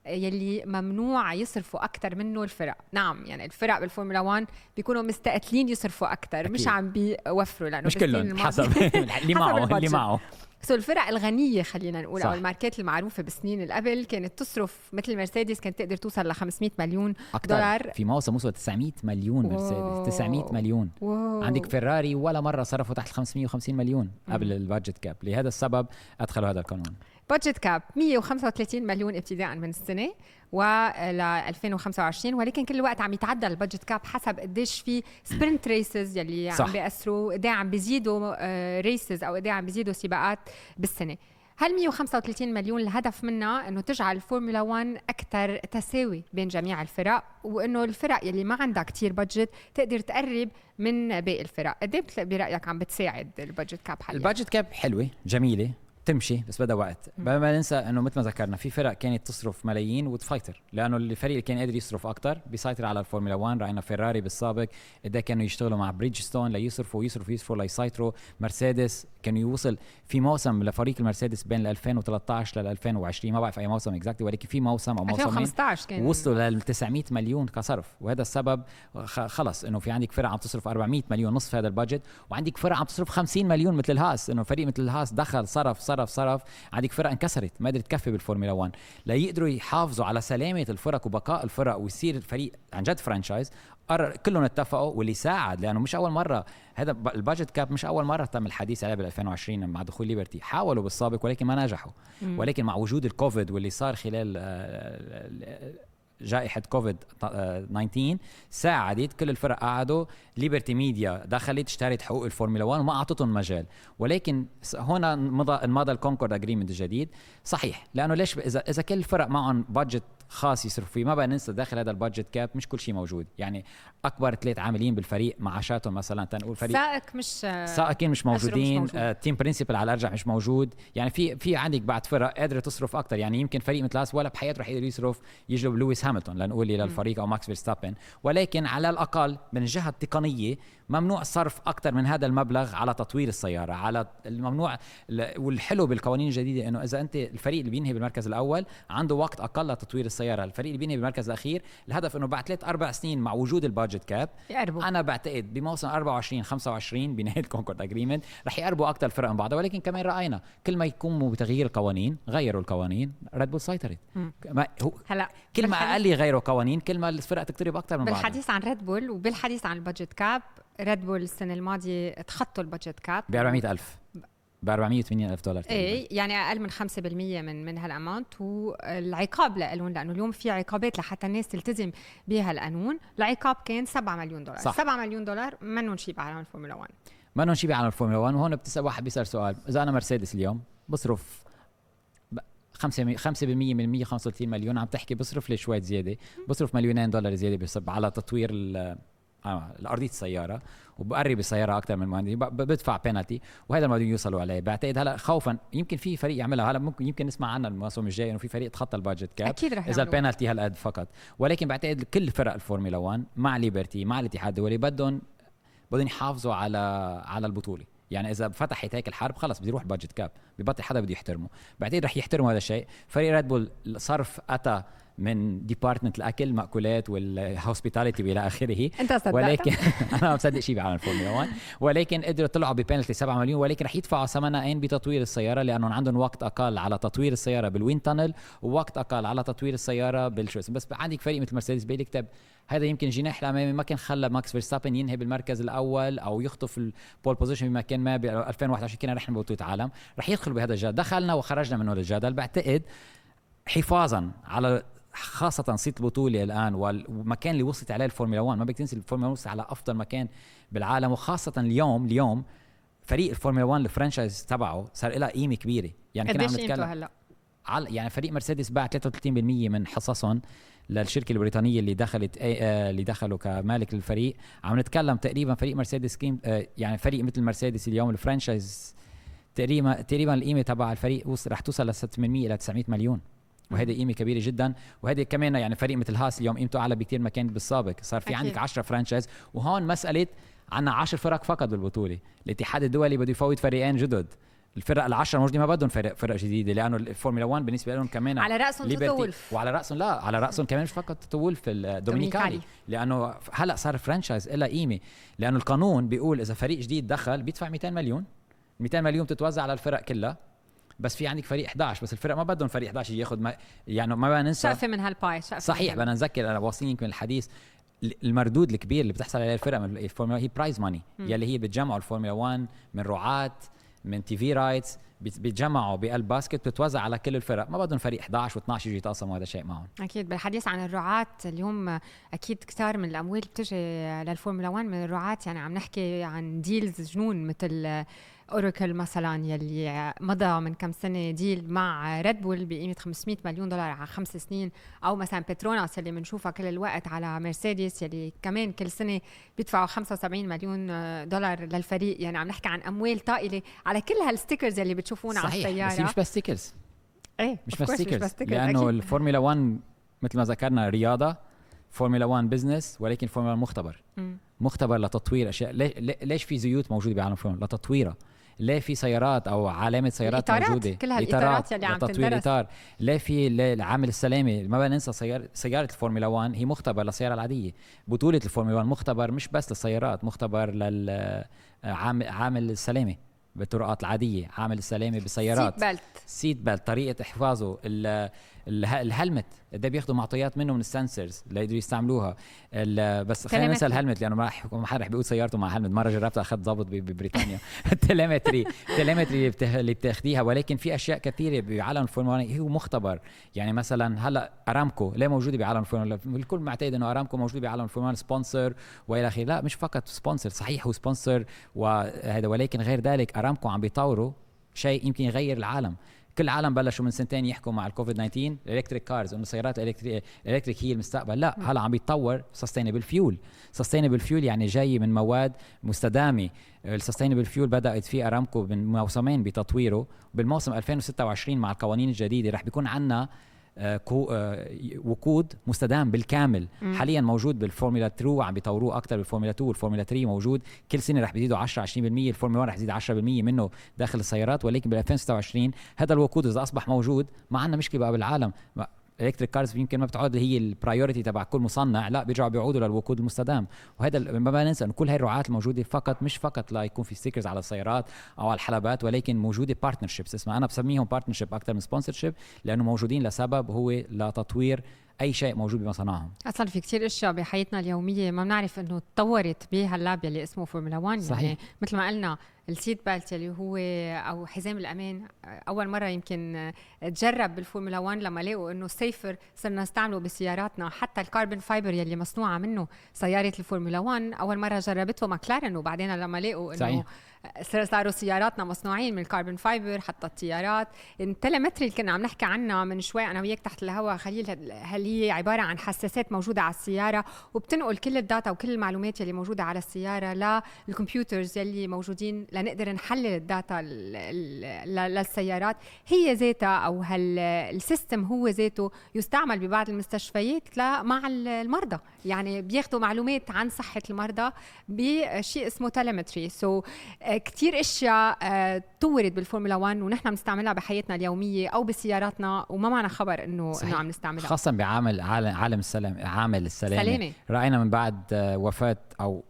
يلي ممنوع يصرفوا أكثر منه الفرق. نعم يعني الفرق بالفورمولا 1 بيكونوا مستقتلين يصرفوا أكثر مش عم بيوفروا لأنه مش كلهم حسب اللي معه اللي معه so الفرق الغنية خلينا نقول صح. أو الماركات المعروفة بالسنين اللي قبل كانت تصرف مثل مرسيدس كانت تقدر توصل ل 500 مليون أكتر. دولار. في موسم وصل 900 مليون مرسيدس 900 مليون. wow. عندك فيراري ولا مرة صرفوا تحت 550 مليون قبل ال budget cap لهذا السبب أدخلوا هذا القانون. budget cap 135 مليون ابتداء من السنة ول 2025 ولكن كل الوقت عم يتعدى ال budget cap حسب قديش في sprint races يلي صح. عم بيأثروا قد عم بيزيدوا races أو قد عم بيزيدوا سباقات بالسنة. هل 135 مليون الهدف منها إنه تجعل الفورمولا 1 أكثر تساوي بين جميع الفرق وإنه الفرق يلي ما عندها كتير budget تقدر تقرب من باقي الفرق؟ قد إيه برأيك عم بتساعد ال budget cap حاليا؟ البادجت كاب حلوة جميلة تمشي بس بدها وقت. ما ننسى إنه مثل ما ذكرنا في فرق كانت تصرف ملايين وتفايتر لأنه الفريق اللي كان قادر يصرف أكثر بيسيطر على الفورمولا 1 راينا فيراري بالسابق قد كانوا يشتغلوا مع بريدجستون ليصرفوا ويصرفوا ويصرفوا ليسيطروا. مرسيدس كانوا يوصل في موسم لفريق المرسيدس بين 2013 ل 2020 ما بعرف أي موسم exactly ولكن في موسم أو موسمين 2015 كان. وصلوا لل 900 مليون كصرف. وهذا السبب خلص إنه في عندك فرق عم تصرف 400 مليون نصف هذا ال budget وعندك فرق عم تصرف 50 مليون مثل الهاس. إنه فريق مثل الهاس دخل صرف صرف صرف. عندك فرق انكسرت ما قدرت تكفي بالفورمولا 1 ليقدروا يحافظوا على سلامة الفرق وبقاء الفرق ويصير الفريق عن جد franchise كلهم اتفقوا واللي ساعد لأنه مش أول مرة. هذا ال budget cap مش أول مرة تم الحديث عليه بال 2020 مع دخول ليبرتي. حاولوا بالسابق ولكن ما نجحوا. ولكن مع وجود الكوفيد واللي صار خلال آه، جائحة كوفيد 19 ساعدت كل الفرق قعدوا. ليبرتي ميديا دخلت اشترت حقوق الفورمولا 1 وما أعطتهم مجال. ولكن هنا مضى مضى ال Concorde Agreement الجديد صحيح لأنه ليش اذا إذا كل الفرق معهم budget خاص يصرفوا فيه. ما بقى ننسى داخل هذا ال budget cap مش كل شيء موجود. يعني أكبر ثلاث عاملين بالفريق معاشاتهم مثلا تنقول فريق سائق مش سائقين مش موجودين مش موجود. team principal على الأرجح مش موجود. يعني في في عندك بعد فرق قادرة تصرف أكثر يعني يمكن فريق مثل ولا بحياته رح يقدر يصرف يجلب لويس هاملتون لنقول للفريق أو ماكس فيرستابن. ولكن على الأقل من الجهه التقنيه ممنوع صرف أكثر من هذا المبلغ على تطوير السيارة على الممنوع والحلو بالقوانين الجديدة إنه إذا أنت الفريق اللي بينهي بالمركز الأول عنده وقت أقل لتطوير السيارة. السيارة. الفريق اللي بينهي بالمركز الأخير الهدف إنه بعد ثلاث أربع سنين مع وجود ال budget cap يقربوا. أنا بعتقد بموسم 24 25 بنهاية ال Concorde Agreement رح يقربوا أكثر الفرق من بعضها. ولكن كمان رأينا كل ما يقوموا بتغيير القوانين غيروا القوانين ريد بول سيطرت. ما هو هلا كل ما أقل يغيروا قوانين كل ما الفرق تقترب أكثر من بعضها. بالحديث عن ريد بول وبالحديث عن ال budget cap ريد بول السنة الماضية تخطوا ال budget cap ب 400000 ب 480 ألف دولار. إيه يعني أقل من 5% من من هال amount. والعقاب لهم لأنه اليوم في عقابات لحتى الناس تلتزم بهالقانون العقاب كان 7 مليون دولار. صح. 7 مليون دولار منهم شيء بعالم الفورمولا 1 ما لهم شيء بعالم الفورمولا 1 وهون بتسأل واحد بيسأل سؤال. إذا أنا مرسيدس اليوم بصرف 5 5% من 135 مليون. عم تحكي بصرف لي شوية زياده بصرف مليونين دولار زيادة بصرف على تطوير آه الأرضية السيارة وبقرب السيارة أكثر من مهندس ب- بدفع بينالتي وهذا ما بدهم يوصلوا عليه. بعتقد هلأ خوفا يمكن في فريق يعملها هلأ ممكن يمكن نسمع عنها الموسم الجاي إنه في فريق تخطى ال budget cap أكيد رح إذا البينالتي هالقد فقط. ولكن بعتقد كل فرق الفورمولا 1 مع ليبرتي مع الاتحاد الدولي بدهم بدهم يحافظوا على على البطولة. يعني إذا فتحت هيك الحرب خلص بده يروح بادجت كاب ببطل حدا بده يحترمه. بعتقد رح يحترموا هذا الشيء. فريق ريد بول صرف أتى من ديبارتمنت الأكل المأكولات والهوسبيتاليتي وإلى آخره. أنت صدقت. ولكن أنا ما مصدق شيء بعالم الفورمولا 1 ولكن قدروا طلعوا ببينالتي 7 مليون ولكن رح يدفعوا ثمنها إن؟ بتطوير السيارة لأنهم عندهم وقت أقل على تطوير السيارة بالوين تانل ووقت أقل على تطوير السيارة بالشو. بس عندك فريق مثل مرسيدس بيلي كتب هذا يمكن الجناح الأمامي ما كان خلى ماكس فيرستابن ينهي بالمركز الأول أو يخطف ال pole position بمكان ما ب 2021 كنا نحن ببطوله عالم رح يدخلوا بهذا الجدل دخلنا وخرجنا منه الجدل بعتقد حفاظا على خاصة صيت البطولة الآن والمكان اللي وصلت عليه الفورمولا 1 ما بدك تنسي الفورمولا 1 وصلت على أفضل مكان بالعالم. وخاصة اليوم اليوم فريق الفورمولا 1 ال franchise تبعه صار لها قيمة كبيرة. يعني كنا عم نتكلم هلأ؟ على يعني فريق مرسيدس باع 33% من حصصهم للشركة البريطانية اللي دخلت آه اللي دخلوا كمالك للفريق. عم نتكلم تقريبا فريق مرسيدس قيم آه يعني فريق مثل مرسيدس اليوم ال franchise تقريبا تقريبا القيمة تبع الفريق رح توصل ل 600 إلى 900 مليون. وهذه قيمة كبيرة جدا. وهذه كمان يعني فريق مثل هاس اليوم قيمته أعلى بكثير ما كانت بالسابق. صار في. عندك 10 franchise وهون مسألة عندنا 10 فرق فقط بالبطولة. الاتحاد الدولي بده يفوت فريقين جدد. الفرق العشرة موجودة ما بدهم فرق فرق جديدة لأنه الفورمولا 1 بالنسبة لهم كمان على رأسهم توتو وولف وعلى رأسهم لا على رأسهم كمان مش فقط توتو وولف الدومينيكالي دومينيكالي. لأنه هلأ صار franchise لها قيمة. لأنه القانون بيقول إذا فريق جديد دخل بيدفع 200 مليون. 200 مليون بتتوزع على الفرق كلها. بس في عندك فريق 11 بس الفرق ما بدهم فريق 11 ياخذ ما يعني ما بدنا ننسى شقفه من هالباي شقفه صحيح بدنا نذكر أنا واصلين يمكن الحديث ال- المردود الكبير اللي بتحصل عليه الفرق من الفورمولا هي prize money يلي هي بتجمعوا الفورمولا 1 من رعاة من TV rights بيتجمعوا بقلب basket بتتوزع على كل الفرق. ما بدهم فريق 11 و12 يجي يتقاسموا هذا الشيء معهم. أكيد بالحديث عن الرعاة اليوم أكيد كثار من الأموال بتجي للفورمولا 1 من الرعاة يعني عم نحكي عن deals جنون مثل اوراكل مثلا يلي مضى من كم سنة deal مع ريد بول بقيمة 500 مليون دولار على خمس سنين أو مثلا بتروناس يلي بنشوفها كل الوقت على مرسيدس يلي كمان كل سنة بيدفعوا 75 مليون دولار للفريق. يعني عم نحكي عن أموال طائلة على كل هال stickers يلي بتشوفونا على صحيح السيارة. بس مش بس stickers إيه مش بس stickers لأنه. الفورمولا 1 مثل ما ذكرنا رياضة فورمولا 1 business ولكن فورمولا 1 مختبر. مختبر لتطوير أشياء. ليش, ليش في زيوت موجودة بعالم الفورمولا لتطويرها. ليه في سيارات أو علامة سيارات الإطارات، موجودة. كل هالإطارات يلي عم لتطوير تندرس. اطار ليه في عامل السلامه ما بدنا ننسى سيارة, سيارة الفورمولا 1 هي مختبر للسيارة العادية. بطولة الفورمولا 1 مختبر مش بس للسيارات مختبر لل عامل السلامه بالطرقات العادية عامل السلامه بالسيارات. seat belt seat belt طريقة إحفاظه ال helmet. ده بياخذوا معطيات منه من ال sensors ليقدروا يستعملوها. بس خلينا ننسى. ال helmet لأنه ما حدا رح بيقود سيارته مع helmet. مرة جربتها اخذت ضابط ببريطانيا. ال telemetry ال telemetry اللي, بتاخديها. ولكن في أشياء كثيرة بعالم الفورمولا 1 هو مختبر. يعني مثلا هلأ أرامكو ليه موجودة بعالم الفورمولا. الكل معتقد إنه أرامكو موجودة بعالم الفورمولا. 1 sponsor وإلى آخره. لا مش فقط sponsor. صحيح هو sponsor وهذا ولكن غير ذلك أرامكو عم بيطوروا شيء يمكن يغير العالم. كل العالم بلشوا من سنتين يحكوا مع الكوفيد 19 ال electric cars انه السيارات ال electric ال electric هي المستقبل. لا هلا عم بيتطور sustainable fuel sustainable fuel يعني جاي من مواد مستدامة. ال sustainable fuel بدأت فيه أرامكو من موسمين بتطويره. بالموسم 2026 مع القوانين الجديدة رح بيكون عندنا وقود مستدام بالكامل. مم. حاليا موجود بالفورمولا 2 وعم بيطوروه أكثر بالفورمولا 2 والفورمولا 3 موجود. كل سنة رح بيزيدوا 10 20% الفورمولا 1 رح يزيد 10% منه داخل السيارات. ولكن بال 2026 هذا الوقود إذا أصبح موجود ما عندنا مشكلة بقى بالعالم. ما- electric cars يمكن ما بتعود هي ال priority تبع كل مصنع لا بيرجعوا بيعودوا للوقود المستدام. وهذا ما ننسى إنه كل هاي الرعاة الموجودة فقط مش فقط ليكون في stickers على السيارات أو على الحلبات ولكن موجودة partnerships اسمها أنا بسميهم partnership أكثر من sponsorship لأنه موجودين لسبب هو لتطوير أي شيء موجود بمصانعهم أصلا في كتير أشياء بحياتنا اليومية ما بنعرف إنه تطورت بهال lab يلي اسمه فورمولا 1 صحيح. يعني مثل ما قلنا ال seat belt اللي هو أو حزام الأمان. أول مرة يمكن تجرب بالفورمولا 1 لما لقوا إنه safer صرنا نستعمله بسياراتنا حتى ال carbon fiber يلي مصنوعة منه سيارة الفورمولا 1 أول مرة جربته ماكلارن وبعدين لما لقوا إنه صاروا سياراتنا مصنوعين من ال carbon fiber حتى الطيارات. ال telemetry اللي كنا عم نحكي عنها من شوي أنا وياك تحت الهواء خليل هل هي عبارة عن حساسات موجودة على السيارة؟ وبتنقل كل ال data وكل المعلومات اللي موجودة على السيارة لل computers يلي موجودين لنقدر نحلل ال data للسيارات. هي ذاتها أو هال system هو ذاته يستعمل ببعض المستشفيات مع المرضى. يعني بياخذوا معلومات عن صحة المرضى بشيء اسمه telemetry so so, كثير أشياء آه، بالفورمولا 1 ونحن بنستعملها بحياتنا اليومية أو بسياراتنا وما معنا خبر إنه إنه عم نستعملها. خاصه بعامل عالم السلامة عامل السلامة. سلامة. رأينا من بعد آه، وفاة أو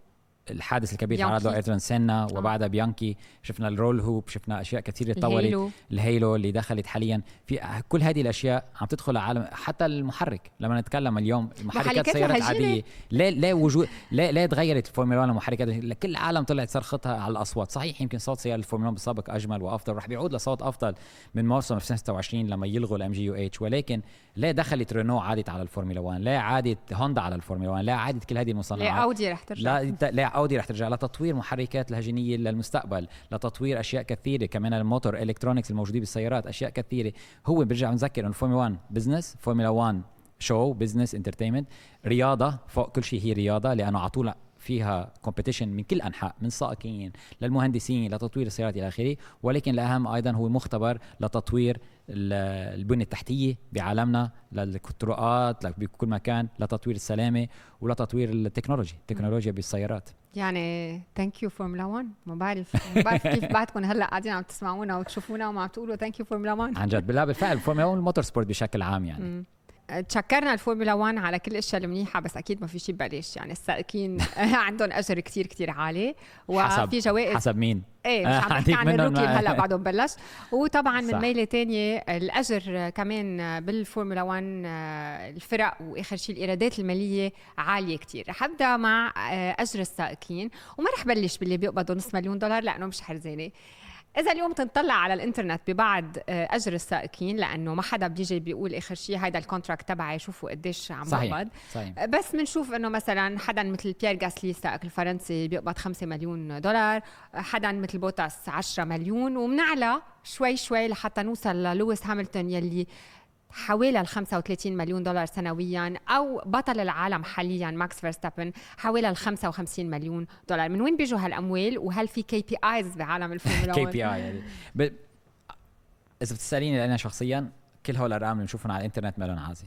الحادث الكبير تعرض له إيرتون سينا آه. وبعدها بيانكي. شفنا ال roll hoop شفنا أشياء كثيره تطورت. ال halo. ال halo اللي دخلت حاليا. في كل هذه الأشياء عم تدخل على عالم حتى المحرك. لما نتكلم اليوم محركات سيارات عادية. ليه ليه وجود ليه ليه تغيرت الفورمولا 1 المحركات. كل العالم طلعت صرختها على الأصوات. صحيح يمكن صوت سيارة الفورمولا 1 بالسابق أجمل وأفضل. رح بيعود لصوت أفضل من موسم 26 لما يلغوا الام جي يو اتش ولكن ليه دخلت رينو عادت على الفورمولا 1 ليه عادت هوندا على الفورمولا 1 ليه عادت كل هذه المصنعات. ليه أودي رح ترجع. لا ليه أودي رح ترجع لتطوير محركات الهجينية للمستقبل لتطوير أشياء كثيرة كمان ال motor electronics الموجودين بالسيارات أشياء كثيرة. هو بيرجع نذكر إنه فورمولا 1 business فورمولا 1 شو business entertainment رياضة فوق كل شيء هي رياضة لأنه على طول فيها competition من كل أنحاء من السائقين للمهندسين لتطوير السيارات إلى آخره. ولكن الأهم أيضا هو مختبر لتطوير البنية التحتية بعالمنا للطرقات بكل مكان لتطوير السلامة ولتطوير ال technology التكنولوجيا بالسيارات. يعني thank you فورمولا 1 ما بعرف ما بعرف كيف بعدكم. هلأ قاعدين عم تسمعونا وتشوفونا وما عم تقولوا thank you فورمولا 1 عن جد. لا بالفعل فورمولا 1 ال motorsport بشكل عام يعني. تشكرنا الفورمولا 1 على كل الأشياء المنيحة بس أكيد ما في شيء ببلاش يعني السائقين عندهم أجر كتير كتير عالي. وفي جوائز حسب مين؟ إيه مش عم نحكي عن ال rookie هلا بعده ببلش وطبعا من ميلة تانية الأجر كمان بالفورمولا 1 الفرق وآخر شيء الإيرادات المالية عالية كتير. رح ابدا مع أجر السائقين. وما رح بلش باللي بيقبضوا نص مليون دولار لأنه مش حرزانه إذا اليوم تنطلع على الإنترنت ببعض آه، أجر السائقين لأنه ما حدا بيجي بيقول آخر شيء هذا ال contract تبعي شوفوا قديش عم بقبض صحيح. بس بنشوف إنه مثلا حدا مثل بيير غاسلي السائق الفرنسي بيقبض 5 مليون دولار حدا مثل بوتاس 10 مليون وبنعلى شوي شوي لحتى نوصل للويس هاملتون يلي حوالي ال 35 مليون دولار سنويا أو بطل العالم حاليا ماكس فيرستابن حوالي ال 55 مليون دولار. من وين بيجوا هالأموال؟ وهل في KPIs بعالم الفورمولا KPI يعني. ب... إذا بتسأليني أنا شخصيا كل هول الأرقام اللي بنشوفهم على الإنترنت ما لهم عازه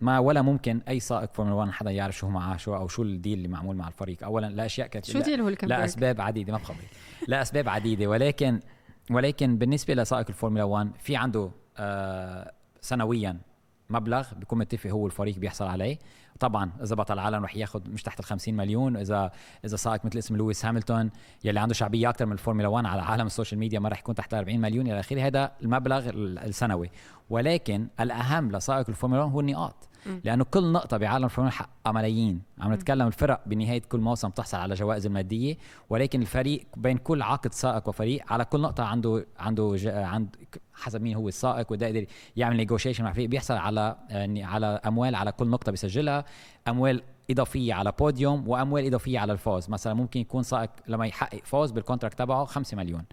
ما ولا ممكن أي سائق فورمولا 1 حدا يعرف شو معاه شو أو شو ال deal اللي معمول مع الفريق. اولا لاشياء كثيرة. شو deal هو لا أسباب عديدة ما بخبرك لا أسباب عديدة. ولكن ولكن بالنسبة لسائق الفورمولا 1 في عنده آه سنويا مبلغ بيكون متفق هو الفريق بيحصل عليه. طبعا إذا بطل العالم رح ياخذ مش تحت ال 50 مليون إذا إذا سائق مثل اسم لويس هاملتون يلي عنده شعبية أكثر من الفورمولا 1 على عالم ال social media ما رح يكون تحت ال 40 مليون إلى اخره هذا المبلغ السنوي. ولكن الأهم لسائق الفورمولا 1 هو النقاط. لأنه كل نقطة بعالم الفورمولا حقها ملايين عم نتكلم الفرق بنهاية كل موسم بتحصل على جوائز المادية ولكن الفريق بين كل عقد سائق وفريق على كل نقطة عنده عنده عند حسب مين هو السائق وده يقدر يعمل negotiation مع فريق. بيحصل على على أموال على كل نقطة بيسجلها. أموال إضافية على بوديوم وأموال إضافية على الفوز. مثلا ممكن يكون سائق لما يحقق فوز بال contract تبعه 5 مليون.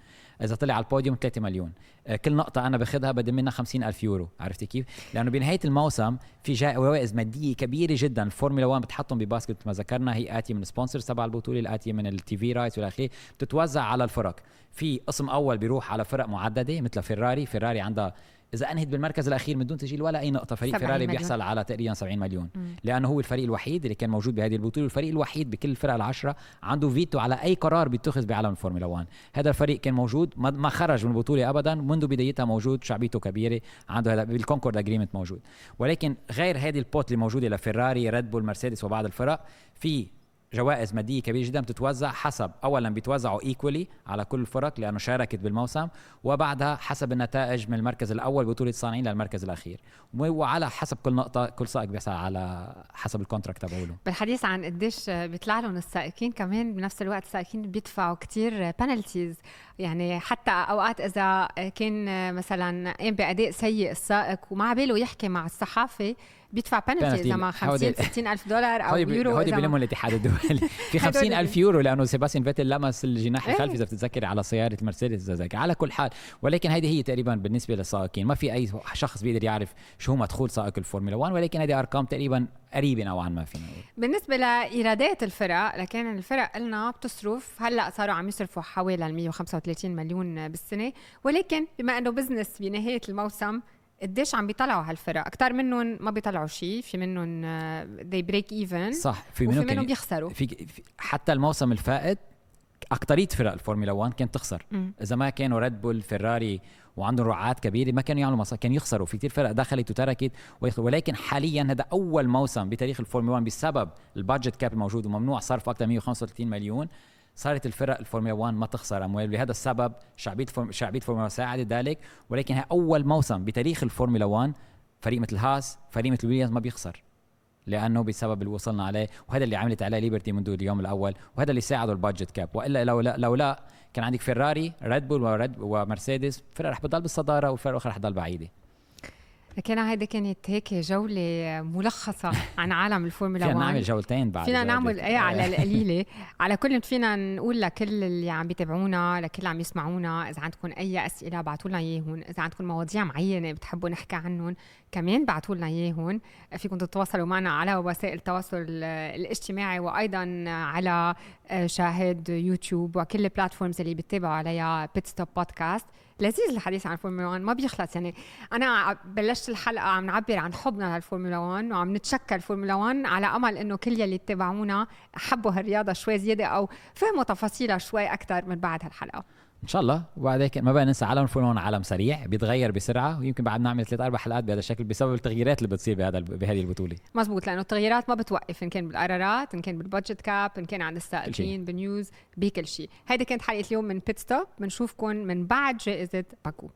إذا طلع على البوديوم 3 مليون. آه، كل نقطة أنا باخذها بدي منها 50 ألف يورو. عرفتي كيف؟ لأنه بنهاية الموسم في جوائز مادية كبيرة جدا. الفورمولا 1 بتحطهم ب basket ما ذكرنا. هي آتية من sponsors تبع البطولة الاتيه من ال TV rights والى آخره. بتتوزع على الفرق. في قسم أول بيروح على فرق معددة مثل فيراري فيراري عندها إذا انهت بالمركز الأخير من دون تسجيل ولا أي نقطة فريق 70 فيراري مليون. بيحصل على تقريبا 70 مليون مم. لأنه هو الفريق الوحيد اللي كان موجود بهذه البطولة والفريق الوحيد بكل الفرق العشرة عنده فيتو على أي قرار بيتخذ بعالم الفورمولا 1 هذا الفريق كان موجود ما- ما خرج من البطولة ابدا منذ بدايتها موجود شعبيته كبيرة عنده هذا بال Concorde Agreement موجود ولكن غير هذه ال pot اللي موجودة لفيراري ريد بول مرسيدس وبعض الفرق في جوائز مادية كبيرة جدا بتتوزع حسب اولا بيتوزعوا equally على كل الفرق لأنه شاركت بالموسم وبعدها حسب النتائج من المركز الأول بطولة الصانعين للمركز الأخير. وعلى حسب كل نقطة كل سائق بيحصل على حسب ال contract تبعوله. بالحديث عن قديش بيطلع لهم السائقين كمان بنفس الوقت السائقين بيدفعوا كتير penalties يعني حتى أوقات إذا كان مثلا قام بأداء سيء السائق وما باله يحكي مع الصحافة بيدفع بنالتي. اذا ما 50 هودي- 60 ألف دولار أو هودي يورو هودي بيلموا الاتحاد الدولي في هدول 50 ألف اللي- يورو لأنه سيباستيان فيتل لمس الجناح إيه. الخلفي إذا بتتذكري على سيارة مرسيدس إذا ذاك على كل حال ولكن هذه هي تقريبا بالنسبة للسائقين ما في أي شخص بيقدر يعرف شو هو مدخول سائق الفورمولا 1 ولكن هذه أرقام تقريبا قريبة نوعا ما فينا نقول بالنسبة لإيرادات الفرق لكن الفرق قلنا بتصرف هلأ صاروا عم يصرفوا حوالي ال 135 مليون بالسنة ولكن بما إنه business بنهاية الموسم قديش عم بيطلعوا هالفرق؟ أكثر منهم ما بيطلعوا شيء في منهم they break even صح في وفي منهم منهم بيخسروا في في- حتى الموسم الفائت أكترية فرق الفورمولا 1 كانت تخسر. إذا ما كانوا ريد بول فيراري وعندهم رعاة كبيرة ما كانوا يعملوا مصاري كانوا يخسروا. في كثير فرق دخلت وتركت ولكن حاليا هذا أول موسم بتاريخ الفورمولا 1 بسبب ال budget cap الموجود وممنوع صرف أكثر من 135 مليون. صارت الفرق الفورمولا 1 ما تخسر أموال. لهذا السبب شعبية فورم... شعبية الفورمولا ساعدت ذلك ولكن هي أول موسم بتاريخ الفورمولا 1 فريق مثل هاس فريق مثل ويليامز ما بيخسر لأنه بسبب اللي وصلنا عليه وهذا اللي عملت عليه ليبرتي منذ اليوم الأول وهذا اللي ساعده ال budget cap. وإلا لو لا لو لا كان عندك فيراري ريد بول ومرسيدس فرق رح بتضل بالصدارة والفرق الاخرى رح تضل بعيدة. لكن هيدي كانت هيك جولة ملخصة عن عالم الفورمولا فينا 1 نعمل جولتين بعد فينا إذا نعمل. إيه على القليله على كل فينا نقول لكل اللي عم بيتابعونا لكل اللي عم يسمعونا إذا عندكم أي أسئلة ابعتوا لنا اياهم إذا عندكم مواضيع معينة بتحبوا نحكي عنهم كمان ابعتوا لنا اياهم فيكم تتواصلوا معنا على وسائل التواصل الاجتماعي وأيضا على آه، شاهد يوتيوب وكل ال platforms اللي بتتابعوا عليها Pitstop Podcast لذيذ الحديث عن الفورمولا 1 ما بيخلص. يعني أنا بلشت الحلقة عم نعبر عن حبنا للفورمولا 1 وعم نتشكر الفورمولا 1 على أمل إنه كل يلي اتبعونا حبوا هالرياضة شوي زيادة أو فهموا تفاصيلها شوي أكثر من بعد هالحلقة. إن شاء الله. وبعد هيك ما بقى ننسى عالم الفورمولا 1 عالم سريع بيتغير بسرعة ويمكن بعد نعمل ثلاث أربع حلقات بهذا الشكل بسبب التغييرات اللي بتصير بهذا بهذه البطولة. مزبوط لأنه التغييرات ما بتوقف إن كان بالقرارات إن كان بال budget cap إن كان عند السائقين بال news بكل شيء. هيدي كانت حلقة اليوم من Pitstop بنشوفكم من بعد جائزة باكو.